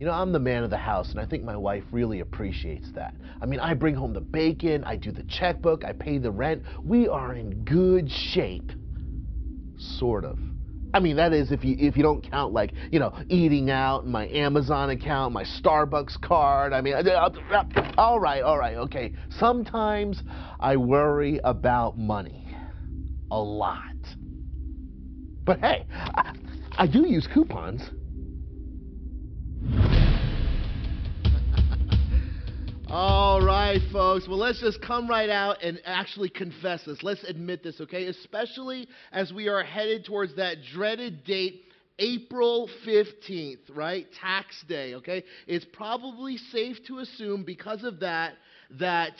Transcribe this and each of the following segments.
You know, I'm the man of the house, and I think my wife really appreciates that. I mean, I bring home the bacon, I do the checkbook, I pay the rent. We are in good shape. Sort of. I mean, that is if you if you don't count like you know eating out, my Amazon account, my Starbucks card. I mean, all right, all right, okay. Sometimes I worry about money, a lot. But hey, I, I do use coupons. All right, folks. Well, let's just come right out and actually confess this. Let's admit this, okay? Especially as we are headed towards that dreaded date, April 15th, right? Tax day, okay? It's probably safe to assume because of that that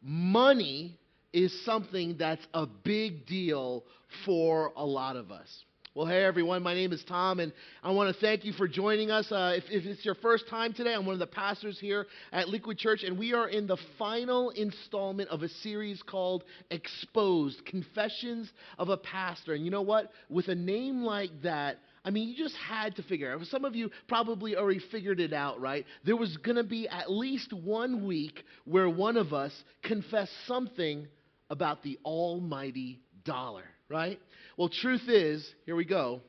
money is something that's a big deal for a lot of us. Well, hey everyone, my name is Tom, and I want to thank you for joining us. Uh, if, if, it's your first time today, I'm one of the pastors here at Liquid Church, and we are in the final installment of a series called Exposed Confessions of a Pastor. And you know what? With a name like that, I mean, you just had to figure out. Some of you probably already figured it out, right? There was going to be at least one week where one of us confessed something about the almighty dollar, right? Well, truth is, here we go.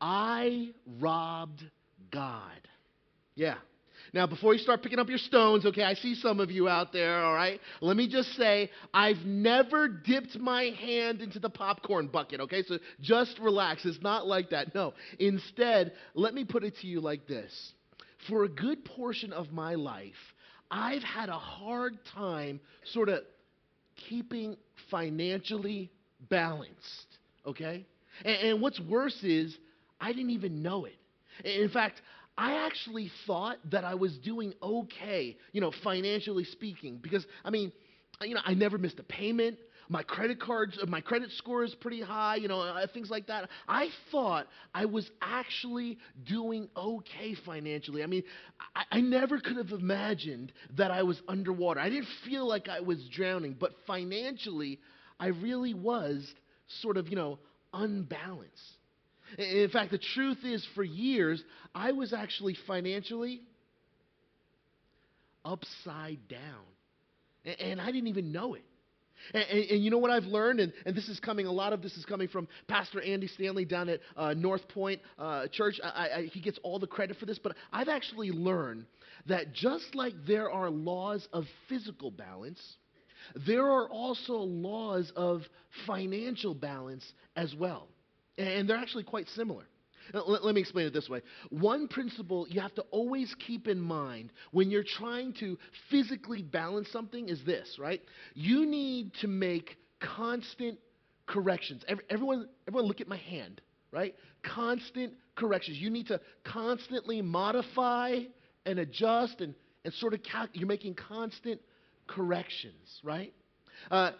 I robbed God. Yeah. Now, before you start picking up your stones, okay, I see some of you out there, all right? Let me just say, I've never dipped my hand into the popcorn bucket, okay? So just relax. It's not like that. No. Instead, let me put it to you like this For a good portion of my life, I've had a hard time sort of keeping financially balanced okay? And, and what's worse is, I didn't even know it. In fact, I actually thought that I was doing okay, you know, financially speaking, because I mean, you know, I never missed a payment. My credit cards, uh, my credit score is pretty high, you know, uh, things like that. I thought I was actually doing okay financially. I mean, I, I never could have imagined that I was underwater. I didn't feel like I was drowning, but financially, I really was sort of, you know, unbalanced. In fact, the truth is, for years, I was actually financially upside down. And, I didn't even know it. And, and, and, you know what I've learned? And, and, this is coming, a lot of this is coming from Pastor Andy Stanley down at uh, North Point uh, Church. I, I, he gets all the credit for this, but I've actually learned that just like there are laws of physical balance, there are also laws of financial balance as well. And they're actually quite similar. Let, me explain it this way. One principle you have to always keep in mind when you're trying to physically balance something is this, right? You need to make constant corrections. Every, everyone, everyone look at my hand, right? Constant corrections. You need to constantly modify and adjust and, and sort of. You're making constant corrections, right? Uh,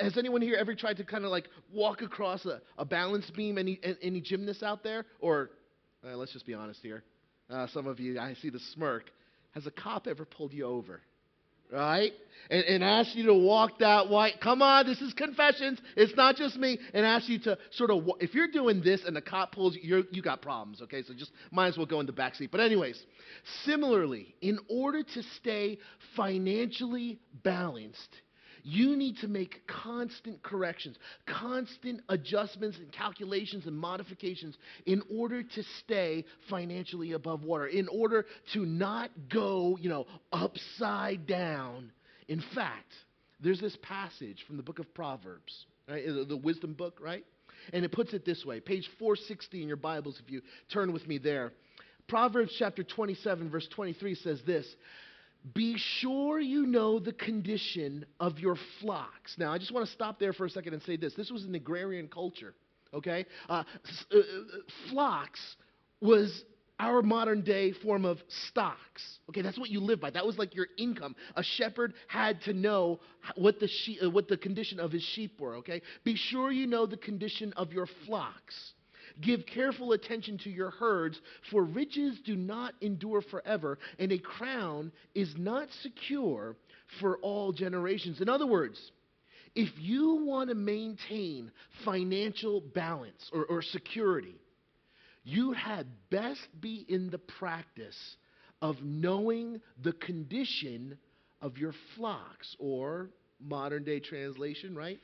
has anyone here ever tried to kind of like walk across a, a balance beam? Any, any gymnasts out there? Or uh, let's just be honest here. Uh, some of you, I see the smirk. Has a cop ever pulled you over? Right? And, and asked you to walk that white. Come on, this is confessions. It's not just me. And ask you to sort of, if you're doing this and the cop pulls you, you got problems, okay? So just might as well go in the back seat. But, anyways, similarly, in order to stay financially balanced, you need to make constant corrections, constant adjustments and calculations and modifications in order to stay financially above water, in order to not go, you know, upside down. In fact, there's this passage from the book of Proverbs, right? The wisdom book, right? And it puts it this way page 460 in your Bibles, if you turn with me there. Proverbs chapter 27, verse 23 says this be sure you know the condition of your flocks. Now, I just want to stop there for a second and say this. This was an agrarian culture, okay? Uh, uh, uh, flocks was our modern day form of stocks. Okay, that's what you live by. That was like your income. A shepherd had to know what the, she- uh, what the condition of his sheep were, okay? Be sure you know the condition of your flocks. Give careful attention to your herds, for riches do not endure forever, and a crown is not secure for all generations. In other words, if you want to maintain financial balance or, or security, you had best be in the practice of knowing the condition of your flocks, or modern day translation, right?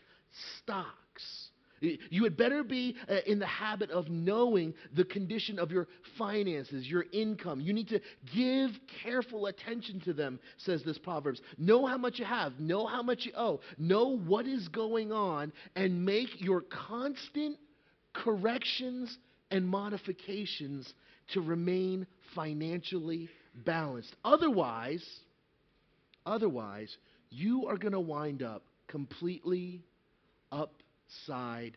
Stocks. You had better be uh, in the habit of knowing the condition of your finances, your income. You need to give careful attention to them, says this Proverbs. Know how much you have, know how much you owe, know what is going on, and make your constant corrections and modifications to remain financially balanced. Otherwise, otherwise, you are going to wind up completely upside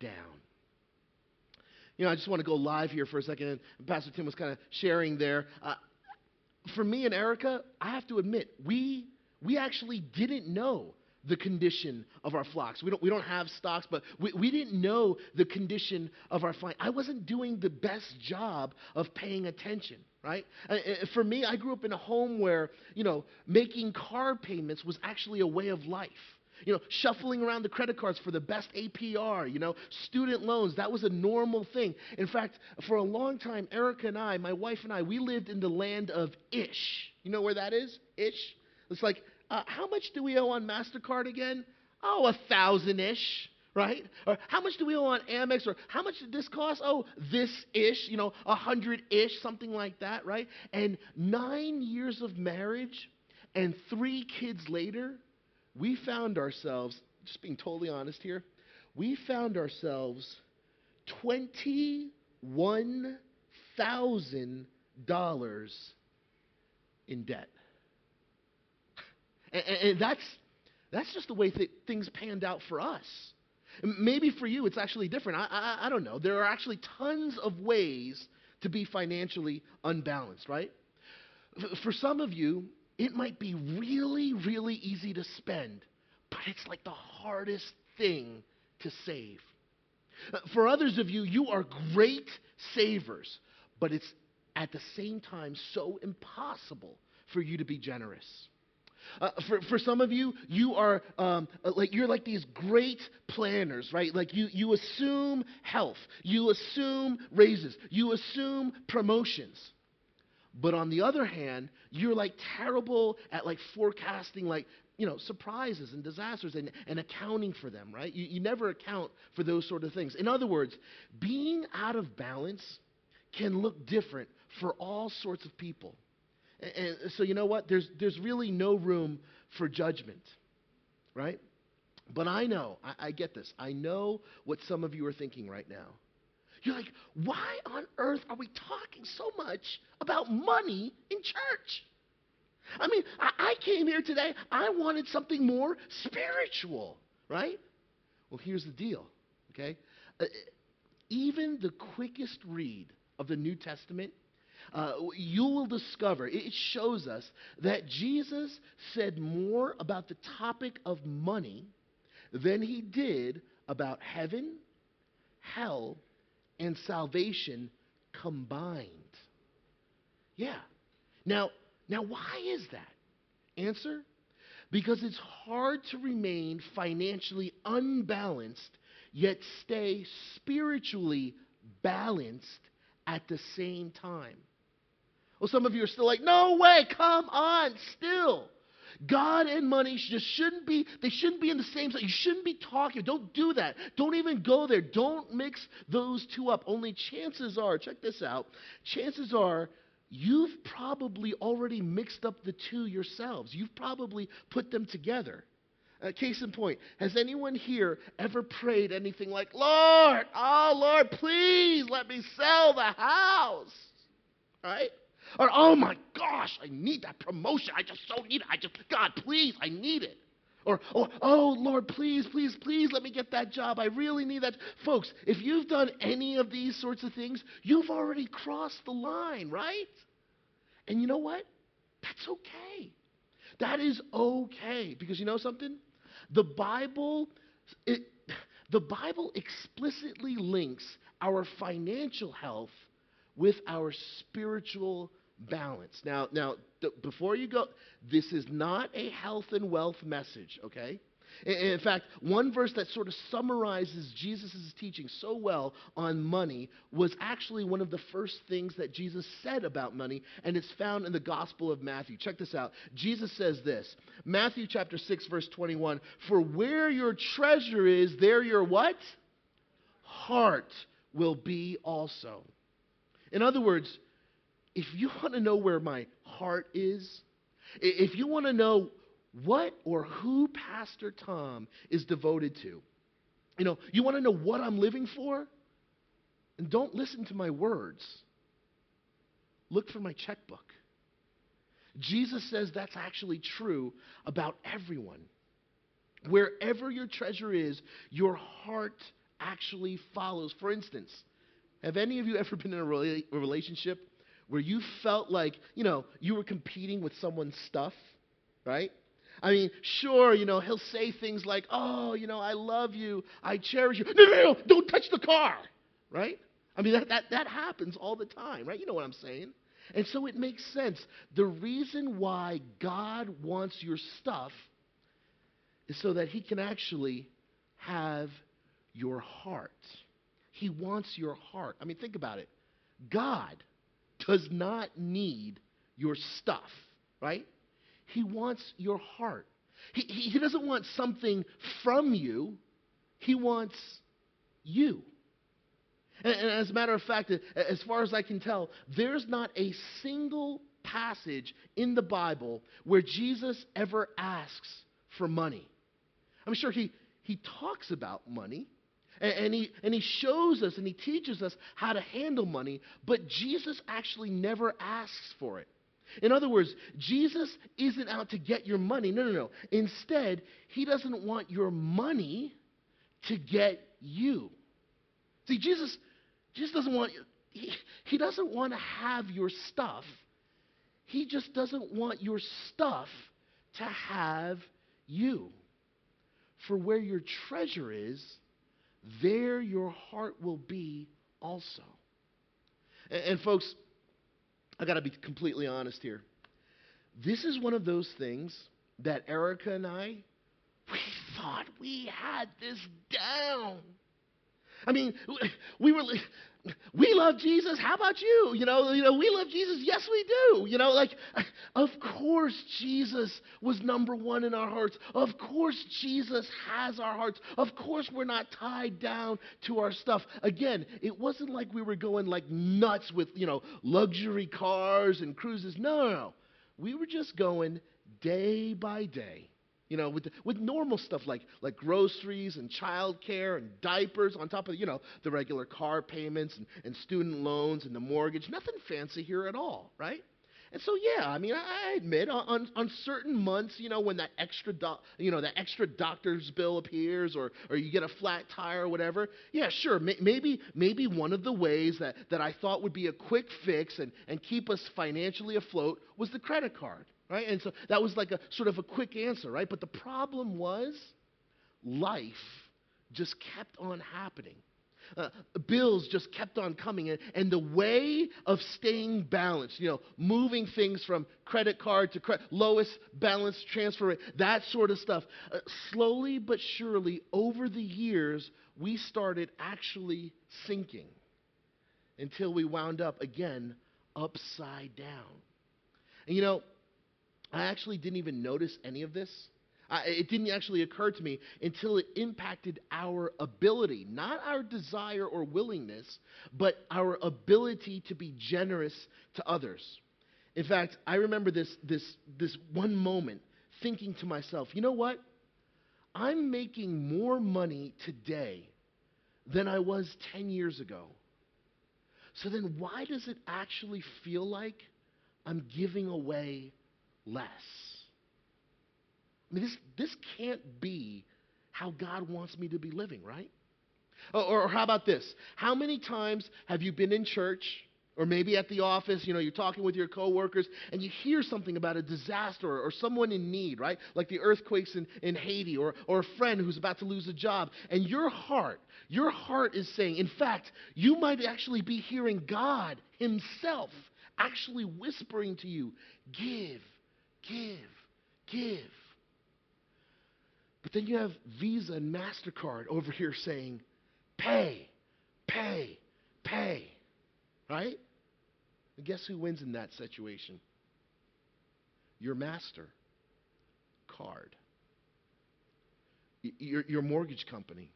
down. You know, I just want to go live here for a second. And Pastor Tim was kind of sharing there. Uh, for me and Erica, I have to admit, we we actually didn't know the condition of our flocks. We don't, we don't have stocks, but we, we didn't know the condition of our flocks. I wasn't doing the best job of paying attention, right? Uh, uh, for me, I grew up in a home where, you know, making car payments was actually a way of life. You know, shuffling around the credit cards for the best APR, you know, student loans, that was a normal thing. In fact, for a long time, Erica and I, my wife and I, we lived in the land of Ish. You know where that is? Ish? It's like, uh, how much do we owe on MasterCard again? Oh, a thousand ish right? Or how much do we owe on Amex? Or how much did this cost? Oh, this ish, you know, a hundred ish, something like that, right? And nine years of marriage and three kids later, we found ourselves, just being totally honest here, we found ourselves $21,000 in debt. And, and, that's, that's just the way th- things panned out for us. Maybe for you it's actually different. I, I, I don't know. There are actually tons of ways to be financially unbalanced, right? For some of you, it might be really, really easy to spend, but it's like the hardest thing to save. Uh, for others of you, you are great savers, but it's at the same time so impossible for you to be generous. Uh, for, for some of you, you are um, uh, like you're like these great planners, right? Like you you assume health, you assume raises, you assume promotions. But on the other hand, you're like terrible at like forecasting like you know surprises and disasters and, and accounting for them, right? You, you never account for those sort of things. In other words, being out of balance can look different for all sorts of people. And, and so you know what? There's there's really no room for judgment, right? But I know, I, I get this. I know what some of you are thinking right now. You're like, why on earth are we talking so much about money in church? I mean, I, I came here today, I wanted something more spiritual, right? Well, here's the deal, okay? Uh, even the quickest read of the New Testament, uh, you will discover, it shows us that Jesus said more about the topic of money than he did about heaven, hell, and salvation combined. Yeah. Now, now why is that? Answer? Because it's hard to remain financially unbalanced yet stay spiritually balanced at the same time. Well, some of you are still like, no way, come on, still. God and money just shouldn't be, they shouldn't be in the same You shouldn't be talking. Don't do that. Don't even go there. Don't mix those two up. Only chances are, check this out, chances are you've probably already mixed up the two yourselves. You've probably put them together. Uh, case in point, has anyone here ever prayed anything like, Lord, oh Lord, please let me sell the house? Right? Or, oh my gosh, I need that promotion. I just so need it. I just, God, please, I need it. Or, or, oh Lord, please, please, please let me get that job. I really need that. Folks, if you've done any of these sorts of things, you've already crossed the line, right? And you know what? That's okay. That is okay. Because you know something? The Bible, it, the Bible explicitly links our financial health with our spiritual balance. Now, now th- before you go, this is not a health and wealth message, okay? In fact, one verse that sort of summarizes Jesus' teaching so well on money was actually one of the first things that Jesus said about money, and it's found in the Gospel of Matthew. Check this out. Jesus says this Matthew chapter 6, verse 21 For where your treasure is, there your what? Heart will be also. In other words, if you want to know where my heart is, if you want to know what or who Pastor Tom is devoted to. You know, you want to know what I'm living for? And don't listen to my words. Look for my checkbook. Jesus says that's actually true about everyone. Wherever your treasure is, your heart actually follows. For instance, have any of you ever been in a relationship where you felt like, you know, you were competing with someone's stuff, right? I mean, sure, you know, he'll say things like, oh, you know, I love you, I cherish you. No, no, no, don't touch the car, right? I mean, that, that, that happens all the time, right? You know what I'm saying? And so it makes sense. The reason why God wants your stuff is so that he can actually have your heart. He wants your heart. I mean, think about it. God does not need your stuff, right? He wants your heart. He, he, he doesn't want something from you, he wants you. And, and, as a matter of fact, as far as I can tell, there's not a single passage in the Bible where Jesus ever asks for money. I'm sure he, he talks about money. And, and, he, and he shows us and he teaches us how to handle money, but Jesus actually never asks for it. In other words, Jesus isn't out to get your money. No, no, no. Instead, he doesn't want your money to get you. See, Jesus, Jesus doesn't want he, he doesn't want to have your stuff. He just doesn't want your stuff to have you. For where your treasure is, there your heart will be also. And, and folks, I got to be completely honest here. This is one of those things that Erica and I, we thought we had this down. I mean, we were we love Jesus. How about you? You know, you know, we love Jesus. Yes, we do. You know, like of course Jesus was number 1 in our hearts. Of course Jesus has our hearts. Of course we're not tied down to our stuff. Again, it wasn't like we were going like nuts with, you know, luxury cars and cruises. No, no, no. We were just going day by day you know, with, with normal stuff like, like groceries and childcare and diapers on top of, you know, the regular car payments and, and student loans and the mortgage. Nothing fancy here at all, right? And so, yeah, I mean, I admit on, on certain months, you know, when that extra, do, you know, that extra doctor's bill appears or, or you get a flat tire or whatever, yeah, sure, may, maybe, maybe one of the ways that, that I thought would be a quick fix and, and keep us financially afloat was the credit card right? And so that was like a sort of a quick answer, right? But the problem was life just kept on happening. Uh, bills just kept on coming in, and the way of staying balanced, you know, moving things from credit card to cre- lowest balance transfer rate, that sort of stuff, uh, slowly but surely over the years, we started actually sinking until we wound up again upside down. And you know, I actually didn't even notice any of this. I, it didn't actually occur to me until it impacted our ability, not our desire or willingness, but our ability to be generous to others. In fact, I remember this, this, this one moment thinking to myself, you know what? I'm making more money today than I was 10 years ago. So then, why does it actually feel like I'm giving away less. Mean, this, this can't be how God wants me to be living, right? Or, or, how about this? How many times have you been in church or maybe at the office, you know, you're talking with your coworkers and you hear something about a disaster or, or someone in need, right? Like the earthquakes in, in Haiti or, or a friend who's about to lose a job. And your heart, your heart is saying, in fact, you might actually be hearing God Himself actually whispering to you, give, give, give. But then you have Visa and MasterCard over here saying, pay, pay, pay. Right? And guess who wins in that situation? Your master card. your, your mortgage company.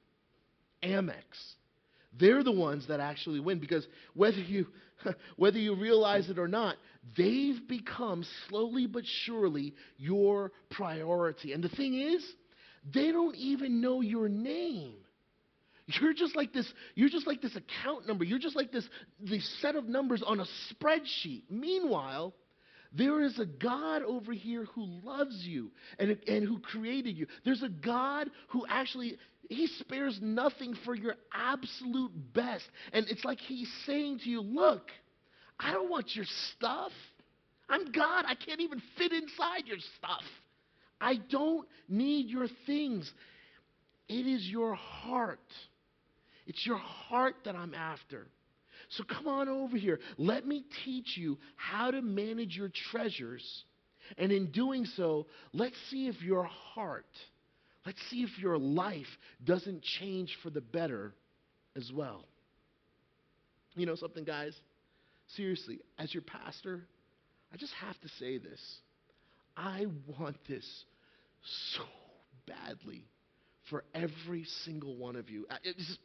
Amex. They're the ones that actually win because whether you whether you realize it or not, they've become slowly but surely your priority. And the thing is, they don't even know your name. You're just like this, you're just like this account number. You're just like this, this set of numbers on a spreadsheet. Meanwhile, there is a God over here who loves you and, and who created you. There's a God who actually, he spares nothing for your absolute best. And it's like he's saying to you, look, I don't want your stuff. I'm God. I can't even fit inside your stuff. I don't need your things. It is your heart. It's your heart that I'm after. So come on over here. Let me teach you how to manage your treasures. And in doing so, let's see if your heart, let's see if your life doesn't change for the better as well. You know something, guys? Seriously, as your pastor, I just have to say this. I want this so badly for every single one of you. Uh, just,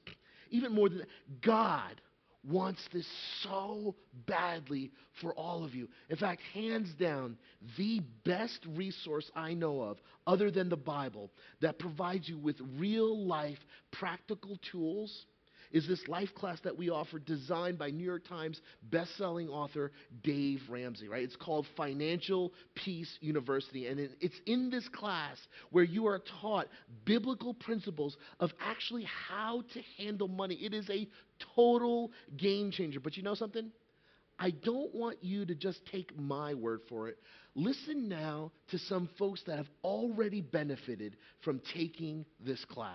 even more than that, God wants this so badly for all of you. In fact, hands down, the best resource I know of, other than the Bible, that provides you with real life practical tools is this life class that we offer designed by New York Times best-selling author Dave Ramsey, right? It's called Financial Peace University and it's in this class where you are taught biblical principles of actually how to handle money. It is a total game changer. But you know something? I don't want you to just take my word for it. Listen now to some folks that have already benefited from taking this class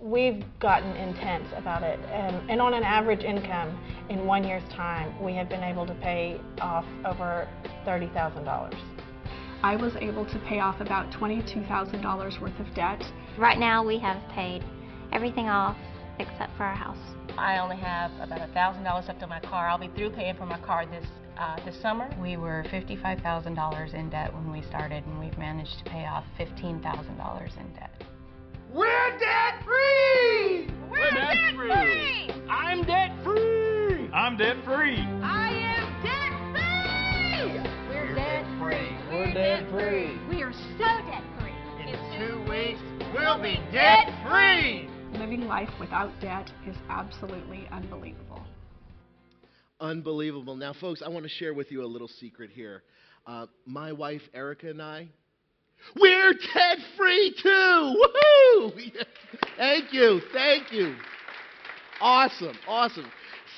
we've gotten intense about it. And, and, on an average income, in one year's time, we have been able to pay off over $30,000. I was able to pay off about $22,000 worth of debt. Right now, we have paid everything off except for our house. I only have about $1,000 left on my car. I'll be through paying for my car this uh, this summer. We were $55,000 in debt when we started, and we've managed to pay off $15,000 in debt. We're debt free! We're, We're debt, debt free. free! I'm debt free! I'm debt free! I am debt free! We're, We're debt, debt free! We're debt free! We are so debt free! In, In two weeks, we'll be debt free! Living life without debt is absolutely unbelievable. Unbelievable. Now, folks, I want to share with you a little secret here. Uh, my wife, Erica, and I, we're debt free too. Woohoo! thank you. Thank you. Awesome. Awesome.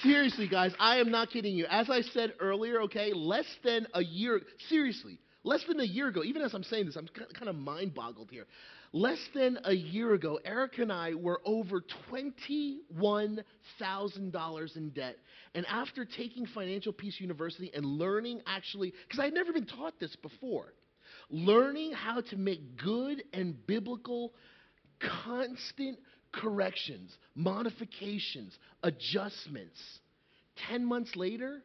Seriously, guys, I am not kidding you. As I said earlier, okay, less than a year, seriously, less than a year ago, even as I'm saying this, I'm kind of mind boggled here. Less than a year ago, Erica and I were over $21,000 in debt. And after taking Financial Peace University and learning actually, because I had never been taught this before, learning how to make good and biblical, constant corrections, modifications, adjustments. Ten months later,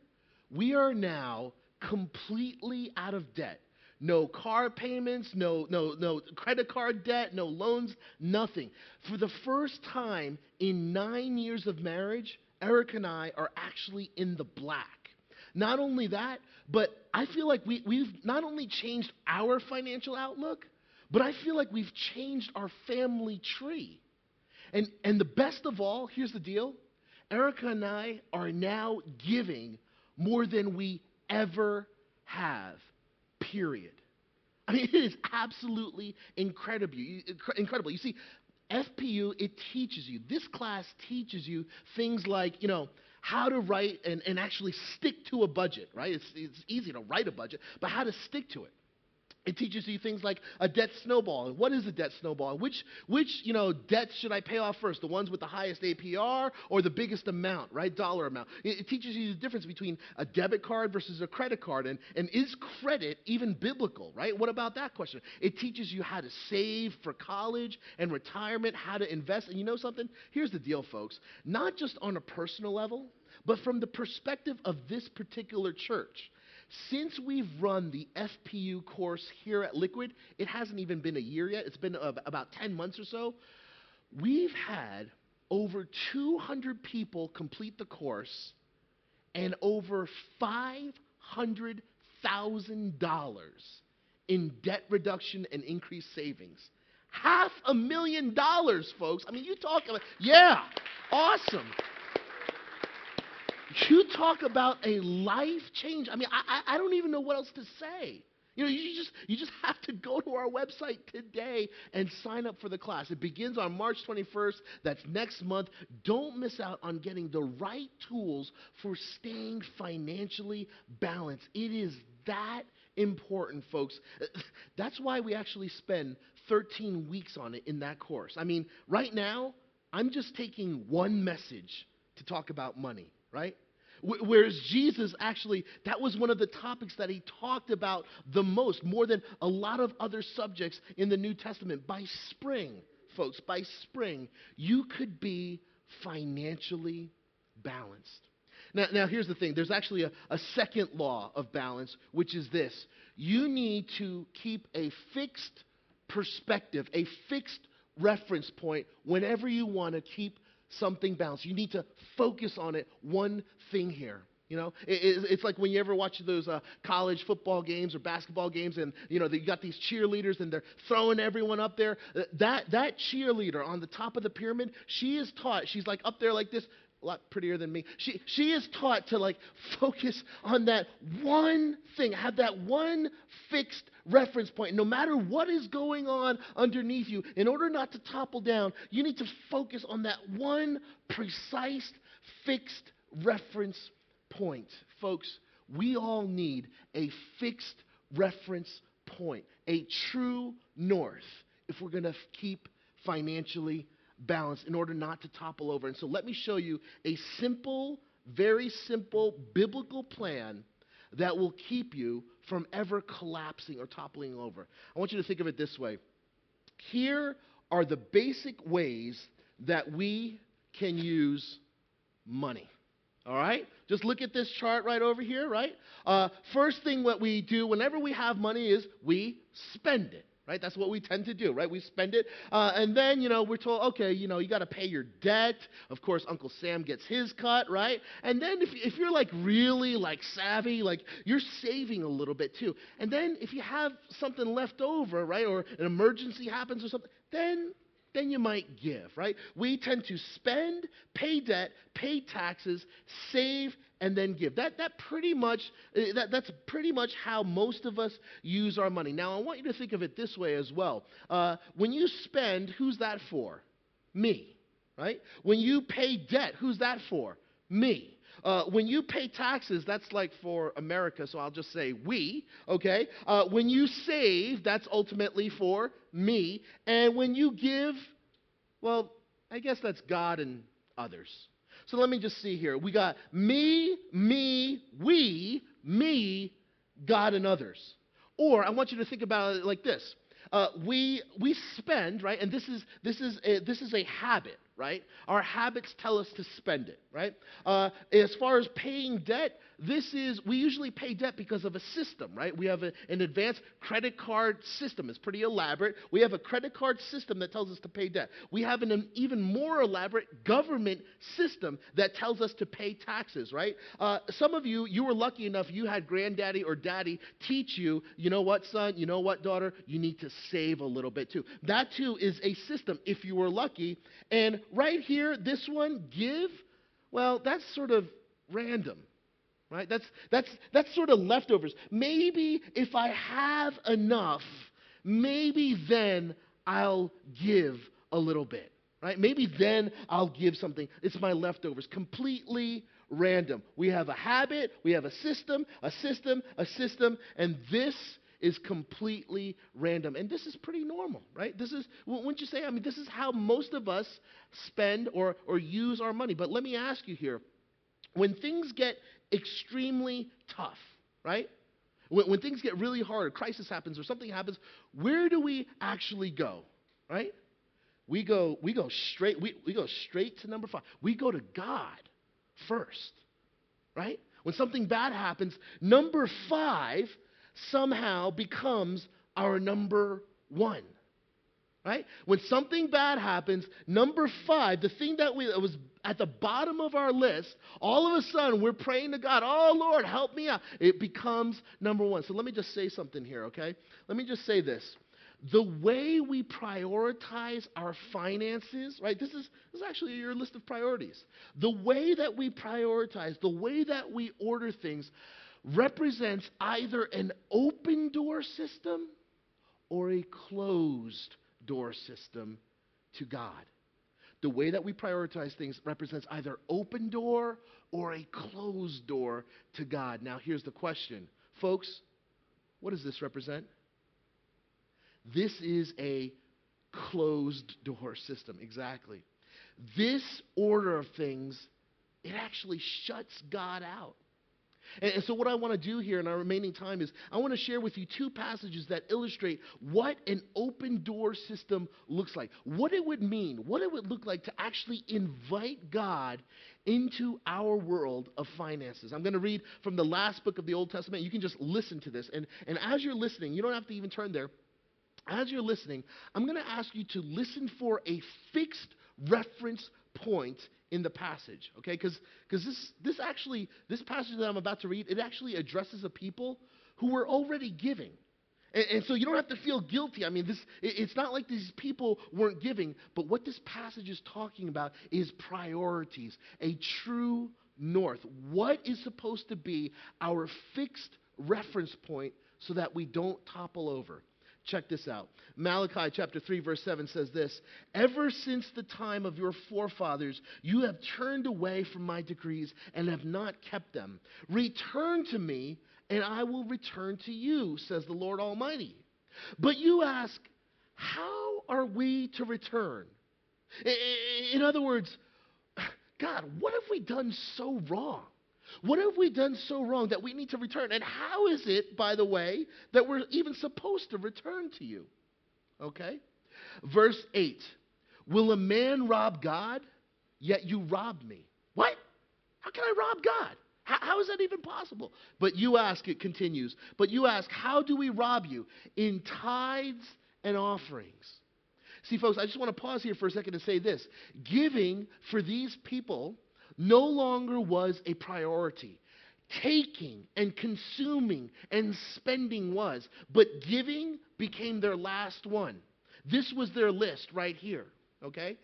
we are now completely out of debt. No car payments, no, no, no credit card debt, no loans, nothing. For the first time in nine years of marriage, Erica and I are actually in the black. Not only that, but I feel like we, we've not only changed our financial outlook, but I feel like we've changed our family tree. And, and the best of all, here's the deal Erica and I are now giving more than we ever have, period. I mean, it is absolutely incredible. Incredible. You see, FPU, it teaches you, this class teaches you things like, you know, how to write and, and actually stick to a budget, right? It's, it's easy to write a budget, but how to stick to it. It teaches you things like a debt snowball. And what is a debt snowball? Which, which you know, debts should I pay off first? The ones with the highest APR or the biggest amount, right? Dollar amount. It, it teaches you the difference between a debit card versus a credit card. And, and is credit even biblical, right? What about that question? It teaches you how to save for college and retirement, how to invest. And you know something? Here's the deal, folks. Not just on a personal level, but from the perspective of this particular church. Since we've run the FPU course here at Liquid, it hasn't even been a year yet, it's been uh, about 10 months or so. We've had over 200 people complete the course and over $500,000 in debt reduction and increased savings. Half a million dollars, folks. I mean, you talk about, yeah, awesome. You talk about a life change. I mean, I, I don't even know what else to say. You know, you just, you just have to go to our website today and sign up for the class. It begins on March 21st. That's next month. Don't miss out on getting the right tools for staying financially balanced. It is that important, folks. That's why we actually spend 13 weeks on it in that course. I mean, right now, I'm just taking one message to talk about money right? Whereas Jesus actually, that was one of the topics that he talked about the most, more than a lot of other subjects in the New Testament. By spring, folks, by spring, you could be financially balanced. Now, now here's the thing there's actually a, a second law of balance, which is this you need to keep a fixed perspective, a fixed reference point whenever you want to keep something balanced. You need to focus on it, one thing here. You know, it, it's like when you ever watch those uh, college football games or basketball games, and you know you got these cheerleaders and they're throwing everyone up there. Uh, that that cheerleader on the top of the pyramid, she is taught. She's like up there like this a lot prettier than me. She, she is taught to like focus on that one thing, have that one fixed reference point. No matter what is going on underneath you, in order not to topple down, you need to focus on that one precise, fixed reference point. Folks, we all need a fixed reference point, a true north, if we're going to keep financially balance in order not to topple over. And so let me show you a simple, very simple biblical plan that will keep you from ever collapsing or toppling over. I want you to think of it this way. Here are the basic ways that we can use money. All right? Just look at this chart right over here, right? Uh, first thing what we do whenever we have money is we spend it right? That's what we tend to do, right? We spend it. Uh, and then, you know, we're told, okay, you know, you got to pay your debt. Of course, Uncle Sam gets his cut, right? And then if, if you're like really like savvy, like you're saving a little bit too. And then if you have something left over, right, or an emergency happens or something, then then you might give, right? We tend to spend, pay debt, pay taxes, save, and then give. That, that pretty much, uh, that, that's pretty much how most of us use our money. Now, I want you to think of it this way as well. Uh, when you spend, who's that for? Me, right? When you pay debt, who's that for? Me. Uh, when you pay taxes, that's like for America, so I'll just say we, okay? Uh, when you save, that's ultimately for me. And when you give, well, I guess that's God and others. So let me just see here. We got me, me, we, me, God, and others. Or I want you to think about it like this. Uh, we, we spend, right? And this is, this, is a, this is a habit, right? Our habits tell us to spend it, right? Uh, as far as paying debt, this is, we usually pay debt because of a system, right? We have a, an advanced credit card system. It's pretty elaborate. We have a credit card system that tells us to pay debt. We have an, an even more elaborate government system that tells us to pay taxes, right? Uh, some of you, you were lucky enough, you had granddaddy or daddy teach you, you know what, son, you know what, daughter, you need to save a little bit too. That too is a system if you were lucky. And right here, this one, give, well, that's sort of random right? That's, that's, that's sort of leftovers. Maybe if I have enough, maybe then I'll give a little bit, right? Maybe then I'll give something. It's my leftovers. Completely random. We have a habit, we have a system, a system, a system, and this is completely random. And this is pretty normal, right? This is, wouldn't you say? I mean, this is how most of us spend or, or use our money. But let me ask you here when things get extremely tough, right? When, when things get really hard, a crisis happens or something happens, where do we actually go, right? We go, we go straight, we, we go straight to number five. We go to God first, right? When something bad happens, number five somehow becomes our number one. Right? When something bad happens, number five, the thing that, we, was at the bottom of our list, all of a sudden we're praying to God, oh Lord, help me out. It becomes number one. So let me just say something here, okay? Let me just say this. The way we prioritize our finances, right? This is, this is actually your list of priorities. The way that we prioritize, the way that we order things, represents either an open door system or a closed door system to God. The way that we prioritize things represents either open door or a closed door to God. Now, here's the question. Folks, what does this represent? This is a closed door system, exactly. This order of things, it actually shuts God out. And, so, what I want to do here in our remaining time is I want to share with you two passages that illustrate what an open door system looks like, what it would mean, what it would look like to actually invite God into our world of finances. I'm going to read from the last book of the Old Testament. You can just listen to this. And, and as you're listening, you don't have to even turn there. As you're listening, I'm going to ask you to listen for a fixed reference point in the passage, okay? Because because this, this actually, this passage that I'm about to read, it actually addresses a people who were already giving. And, and so you don't have to feel guilty. I mean, this, it, it's not like these people weren't giving, but what this passage is talking about is priorities, a true north. What is supposed to be our fixed reference point so that we don't topple over? Check this out. Malachi chapter 3, verse 7 says this Ever since the time of your forefathers, you have turned away from my decrees and have not kept them. Return to me, and I will return to you, says the Lord Almighty. But you ask, How are we to return? In other words, God, what have we done so wrong? What have we done so wrong that we need to return? And how is it, by the way, that we're even supposed to return to you? Okay? Verse 8 Will a man rob God? Yet you robbed me. What? How can I rob God? How, how is that even possible? But you ask, it continues, but you ask, how do we rob you? In tithes and offerings. See, folks, I just want to pause here for a second and say this. Giving for these people no longer was a priority. Taking and consuming and spending was, but giving became their last one. This was their list right here, okay?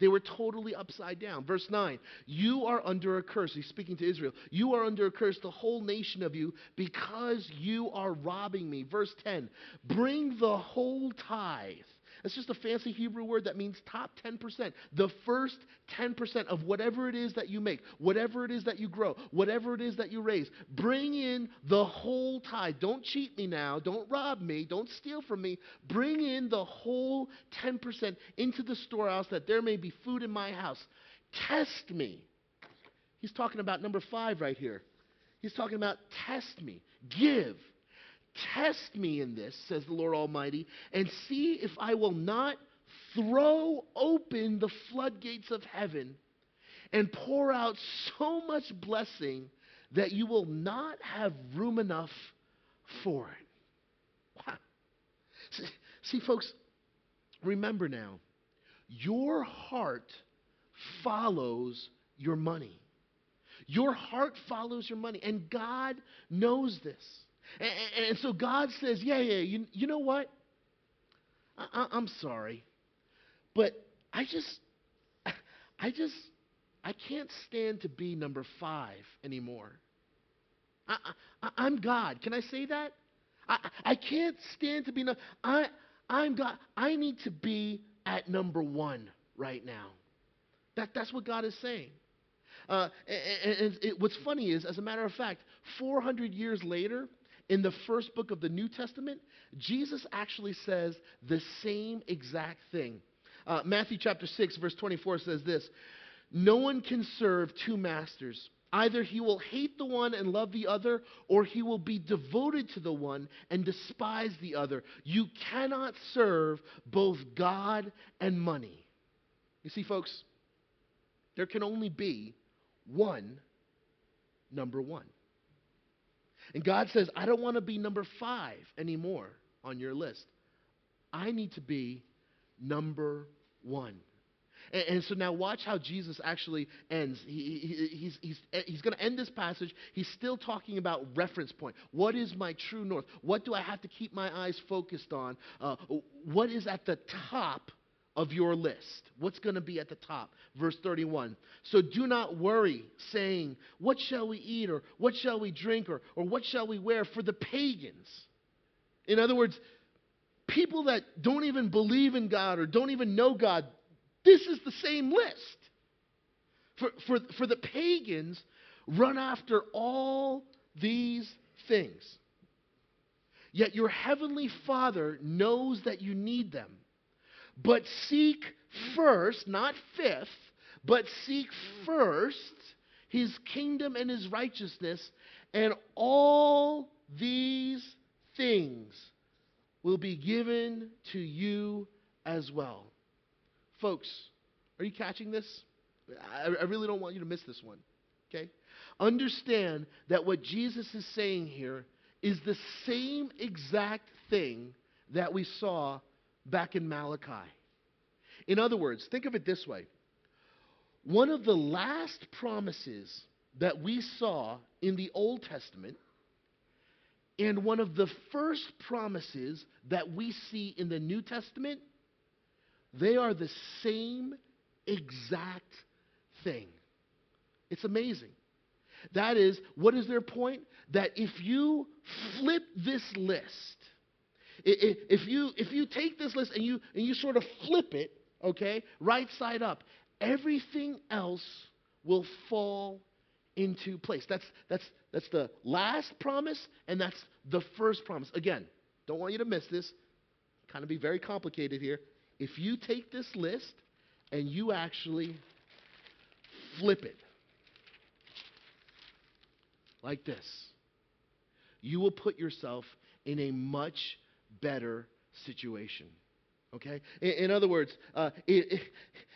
They were totally upside down. Verse 9, you are under a curse. He's speaking to Israel. You are under a curse, the whole nation of you, because you are robbing me. Verse 10, bring the whole tithe it's just a fancy Hebrew word that means top 10%. The first 10% of whatever it is that you make, whatever it is that you grow, whatever it is that you raise. Bring in the whole tithe. Don't cheat me now. Don't rob me. Don't steal from me. Bring in the whole 10% into the storehouse that there may be food in my house. Test me. He's talking about number five right here. He's talking about test me. Give Test me in this, says the Lord Almighty, and see if I will not throw open the floodgates of heaven and pour out so much blessing that you will not have room enough for it. Wow. See, see folks, remember now, your heart follows your money. Your heart follows your money, and God knows this. And, and so God says, yeah, yeah, you, you know what? I, I'm sorry, but I just, I just, I can't stand to be number five anymore. I, I, am God. Can I say that? I, I can't stand to be. No, I, I'm God. I need to be at number one right now. That, that's what God is saying. Uh, and, and it, what's funny is, as a matter of fact, 400 years later, in the first book of the New Testament, Jesus actually says the same exact thing. Uh, Matthew chapter 6, verse 24 says this No one can serve two masters. Either he will hate the one and love the other, or he will be devoted to the one and despise the other. You cannot serve both God and money. You see, folks, there can only be one number one. And God says, I don't want to be number five anymore on your list. I need to be number one. And, and so now watch how Jesus actually ends. He, he, he's he's, he's going to end this passage. He's still talking about reference point. What is my true north? What do I have to keep my eyes focused on? Uh, what is at the top of your list. What's going to be at the top? Verse 31. So do not worry, saying, What shall we eat, or what shall we drink, or, or what shall we wear? For the pagans. In other words, people that don't even believe in God or don't even know God, this is the same list. For, for, for the pagans, run after all these things. Yet your heavenly Father knows that you need them. But seek first, not fifth, but seek first his kingdom and his righteousness, and all these things will be given to you as well. Folks, are you catching this? I, I really don't want you to miss this one. Okay? Understand that what Jesus is saying here is the same exact thing that we saw back in Malachi. In other words, think of it this way one of the last promises that we saw in the Old Testament and one of the first promises that we see in the New Testament, they are the same exact thing. It's amazing. That is, what is their point? That if you flip this list, if you, if you take this list and you, and you sort of flip it, okay, right side up, everything else will fall into place. That's, that's, that's the last promise, and that's the first promise. Again, don't want you to miss this. Kind of be very complicated here. If you take this list and you actually flip it like this, you will put yourself in a much better situation. Okay? In, in other words, uh, if,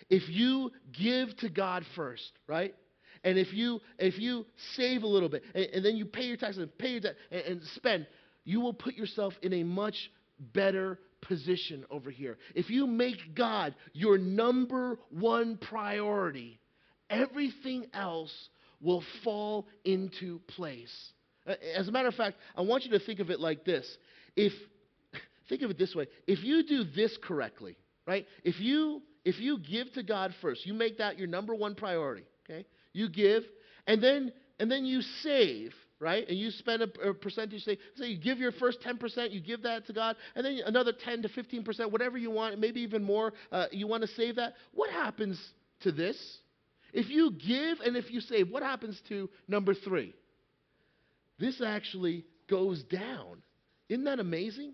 if you give to God first, right? And if you if you save a little bit and, and then you pay your taxes and pay your debt and, and spend, you will put yourself in a much better position over here. If you make God your number one priority, everything else will fall into place. As a matter of fact, I want you to think of it like this. If think of it this way if you do this correctly, right? If you if you give to God first, you make that your number one priority, okay? You give, and then and then you save, right? And you spend a, a percentage, say, say you give your first 10%, you give that to God, and then another 10 to 15%, whatever you want, maybe even more, uh, you want to save that. What happens to this? If you give and if you save, what happens to number three? This actually goes down. Isn't that amazing?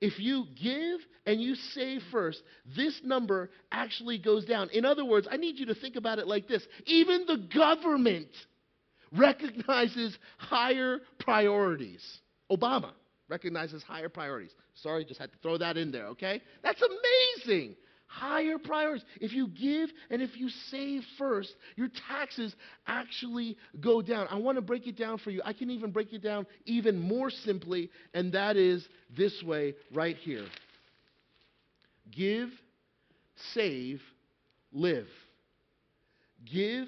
If you give and you save first, this number actually goes down. In other words, I need you to think about it like this even the government recognizes higher priorities. Obama recognizes higher priorities. Sorry, just had to throw that in there, okay? That's amazing higher priorities. If you give and if you save first, your taxes actually go down. I want to break it down for you. I can even break it down even more simply, and that is this way right here give, save, live. Give,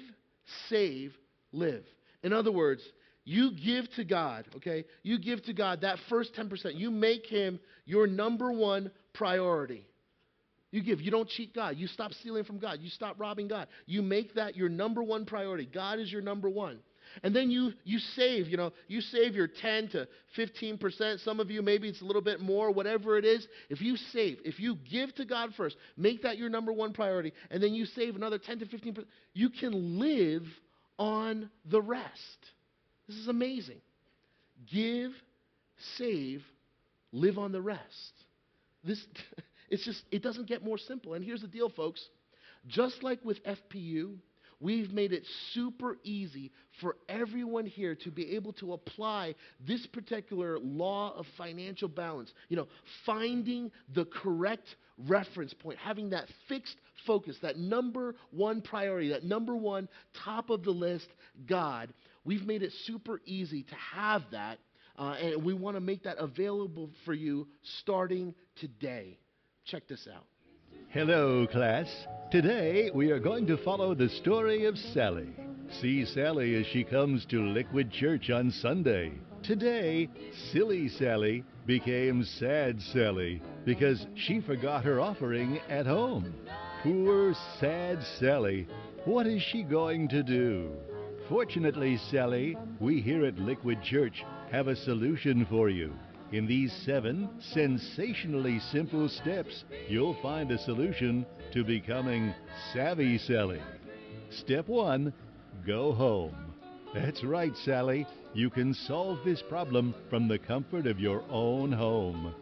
save, live. In other words, you give to God, okay? You give to God that first 10%. You make Him your number one priority. You give. You don't cheat God. You stop stealing from God. You stop robbing God. You make that your number one priority. God is your number one. And then you, you save, you know, you save your 10 to 15%. Some of you, maybe it's a little bit more, whatever it is. If you save, if you give to God first, make that your number one priority, and then you save another 10 to 15%, you can live on the rest. This is amazing. Give, save, live on the rest. This, it's just, it doesn't get more simple. And here's the deal, folks. Just like with FPU, we've made it super easy for everyone here to be able to apply this particular law of financial balance. You know, finding the correct reference point, having that fixed focus, that number one priority, that number one top of the list, God. We've made it super easy to have that, uh, and we want to make that available for you starting today. Check this out. Hello, class. Today we are going to follow the story of Sally. See Sally as she comes to Liquid Church on Sunday. Today, silly Sally became sad Sally because she forgot her offering at home. Poor sad Sally. What is she going to do? Fortunately, Sally, we here at Liquid Church have a solution for you. In these seven sensationally simple steps, you'll find a solution to becoming savvy Sally. Step one go home. That's right, Sally. You can solve this problem from the comfort of your own home.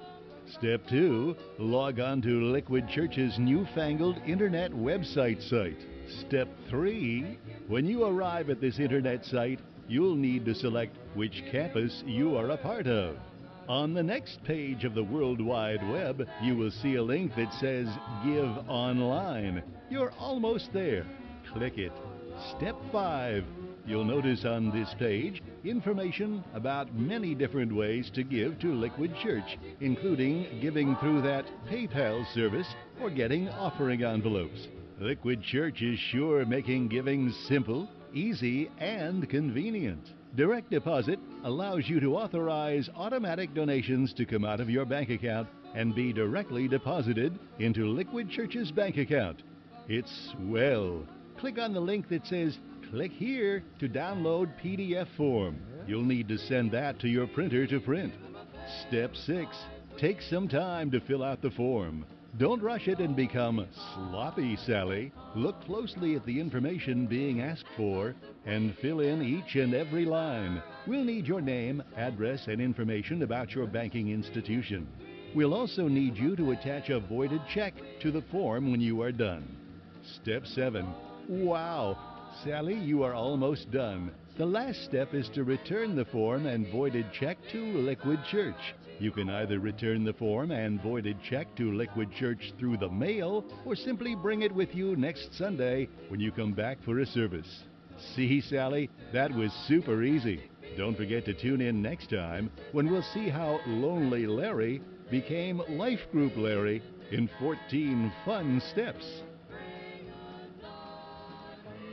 Step two log on to Liquid Church's newfangled internet website site. Step three when you arrive at this internet site, you'll need to select which campus you are a part of. On the next page of the World Wide Web, you will see a link that says Give Online. You're almost there. Click it. Step 5. You'll notice on this page information about many different ways to give to Liquid Church, including giving through that PayPal service or getting offering envelopes. Liquid Church is sure making giving simple, easy, and convenient. Direct deposit allows you to authorize automatic donations to come out of your bank account and be directly deposited into Liquid Church's bank account. It's well. Click on the link that says click here to download PDF form. You'll need to send that to your printer to print. Step 6. Take some time to fill out the form. Don't rush it and become sloppy, Sally. Look closely at the information being asked for and fill in each and every line. We'll need your name, address, and information about your banking institution. We'll also need you to attach a voided check to the form when you are done. Step 7. Wow! Sally, you are almost done. The last step is to return the form and voided check to Liquid Church. You can either return the form and voided check to Liquid Church through the mail or simply bring it with you next Sunday when you come back for a service. See, Sally, that was super easy. Don't forget to tune in next time when we'll see how Lonely Larry became Life Group Larry in 14 fun steps.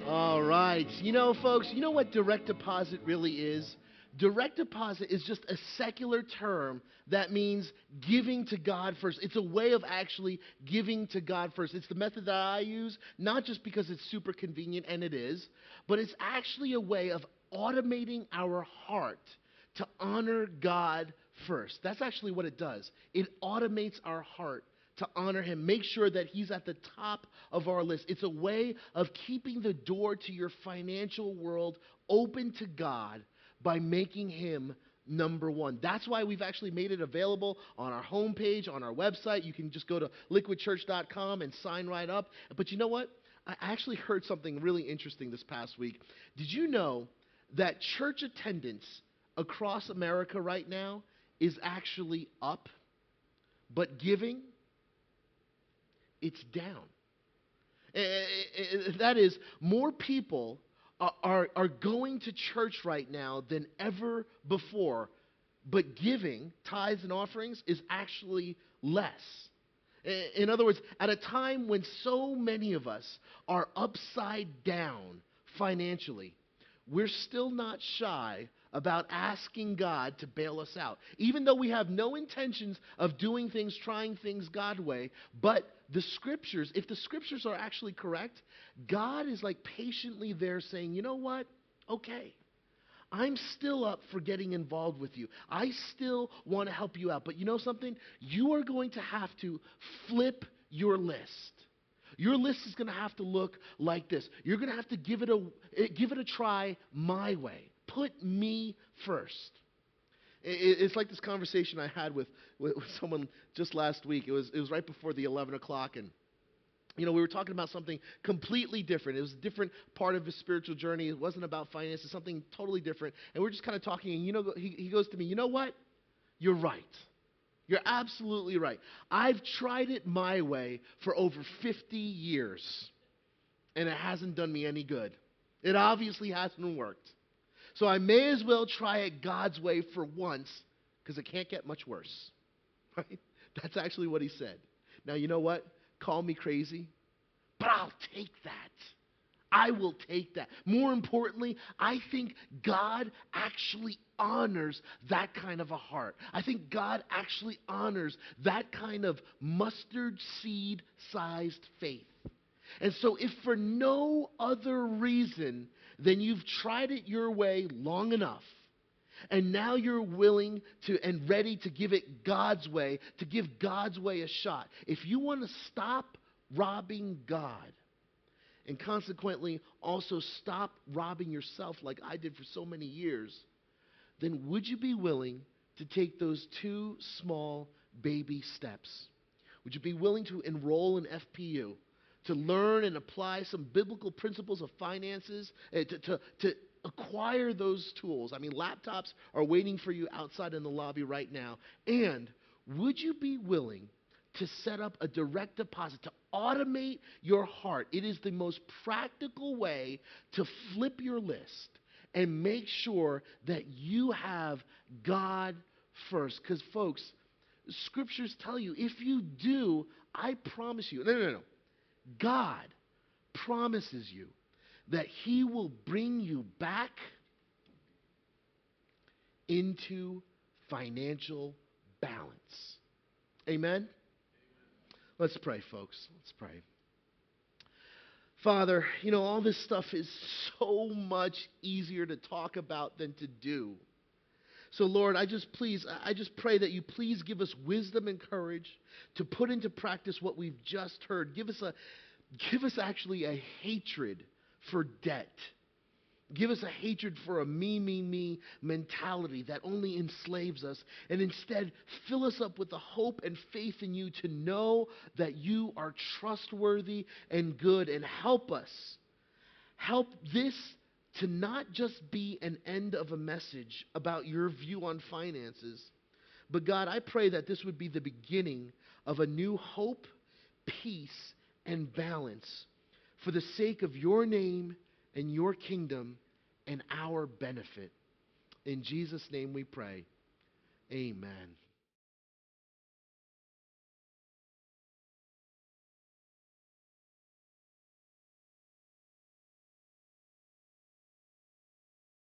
All right. You know, folks, you know what direct deposit really is? Direct deposit is just a secular term that means giving to God first. It's a way of actually giving to God first. It's the method that I use, not just because it's super convenient, and it is, but it's actually a way of automating our heart to honor God first. That's actually what it does. It automates our heart to honor him. Make sure that he's at the top of our list. It's a way of keeping the door to your financial world open to God by making him number one. That's why we've actually made it available on our homepage, on our website. You can just go to liquidchurch.com and sign right up. But you know what? I actually heard something really interesting this past week. Did you know that church attendance across America right now is actually up, but giving, it's down? Eh, eh, eh, that is, more people are, are going to church right now than ever before, but giving tithes and offerings is actually less. In other words, at a time when so many of us are upside down financially, we're still not shy about asking God to bail us out. Even though we have no intentions of doing things, trying things God way, but the scriptures, if the scriptures are actually correct, God is like patiently there saying, you know what? Okay. I'm still up for getting involved with you. I still want to help you out. But you know something? You are going to have to flip your list. Your list is going to have to look like this. You're going to have to give it a eh, give it a try my way. Put me first. it's like this conversation I had with, with, someone just last week. It was, it was right before the 11 o'clock, and you know, we were talking about something completely different. It was a different part of his spiritual journey. It wasn't about finances, something totally different. And we are just kind of talking, and you know, he, he goes to me, you know what? You're right. You're absolutely right. I've tried it my way for over 50 years, and it hasn't done me any good. It obviously hasn't worked. So I may as well try it God's way for once, because it can't get much worse. Right? That's actually what he said. Now, you know what? Call me crazy, but I'll take that. I will take that. More importantly, I think God actually honors that kind of a heart. I think God actually honors that kind of mustard seed sized faith. And so, if for no other reason than you've tried it your way long enough, and now you're willing to and ready to give it God's way, to give God's way a shot. If you want to stop robbing God, and consequently also stop robbing yourself like I did for so many years, then would you be willing to take those two small baby steps? Would you be willing to enroll in FPU? To learn and apply some biblical principles of finances, uh, to, to, to acquire those tools. I mean, laptops are waiting for you outside in the lobby right now. And would you be willing to set up a direct deposit, to automate your heart? It is the most practical way to flip your list and make sure that you have God first. Because, folks, scriptures tell you if you do, I promise you, no, no, no. God promises you that He will bring you back into financial balance. Amen? Let's pray, folks. Let's pray. Father, you know, all this stuff is so much easier to talk about than to do. So, Lord, I just please, I just pray that you please give us wisdom and courage to put into practice what we've just heard. Give us a, give us actually a hatred for debt. Give us a hatred for a me, me, me mentality that only enslaves us. And instead, fill us up with the hope and faith in you to know that you are trustworthy and good. And help us. Help this to not just be an end of a message about your view on finances, but God, I pray that this would be the beginning of a new hope, peace, and balance for the sake of your name and your kingdom and our benefit. In Jesus' name we pray. Amen.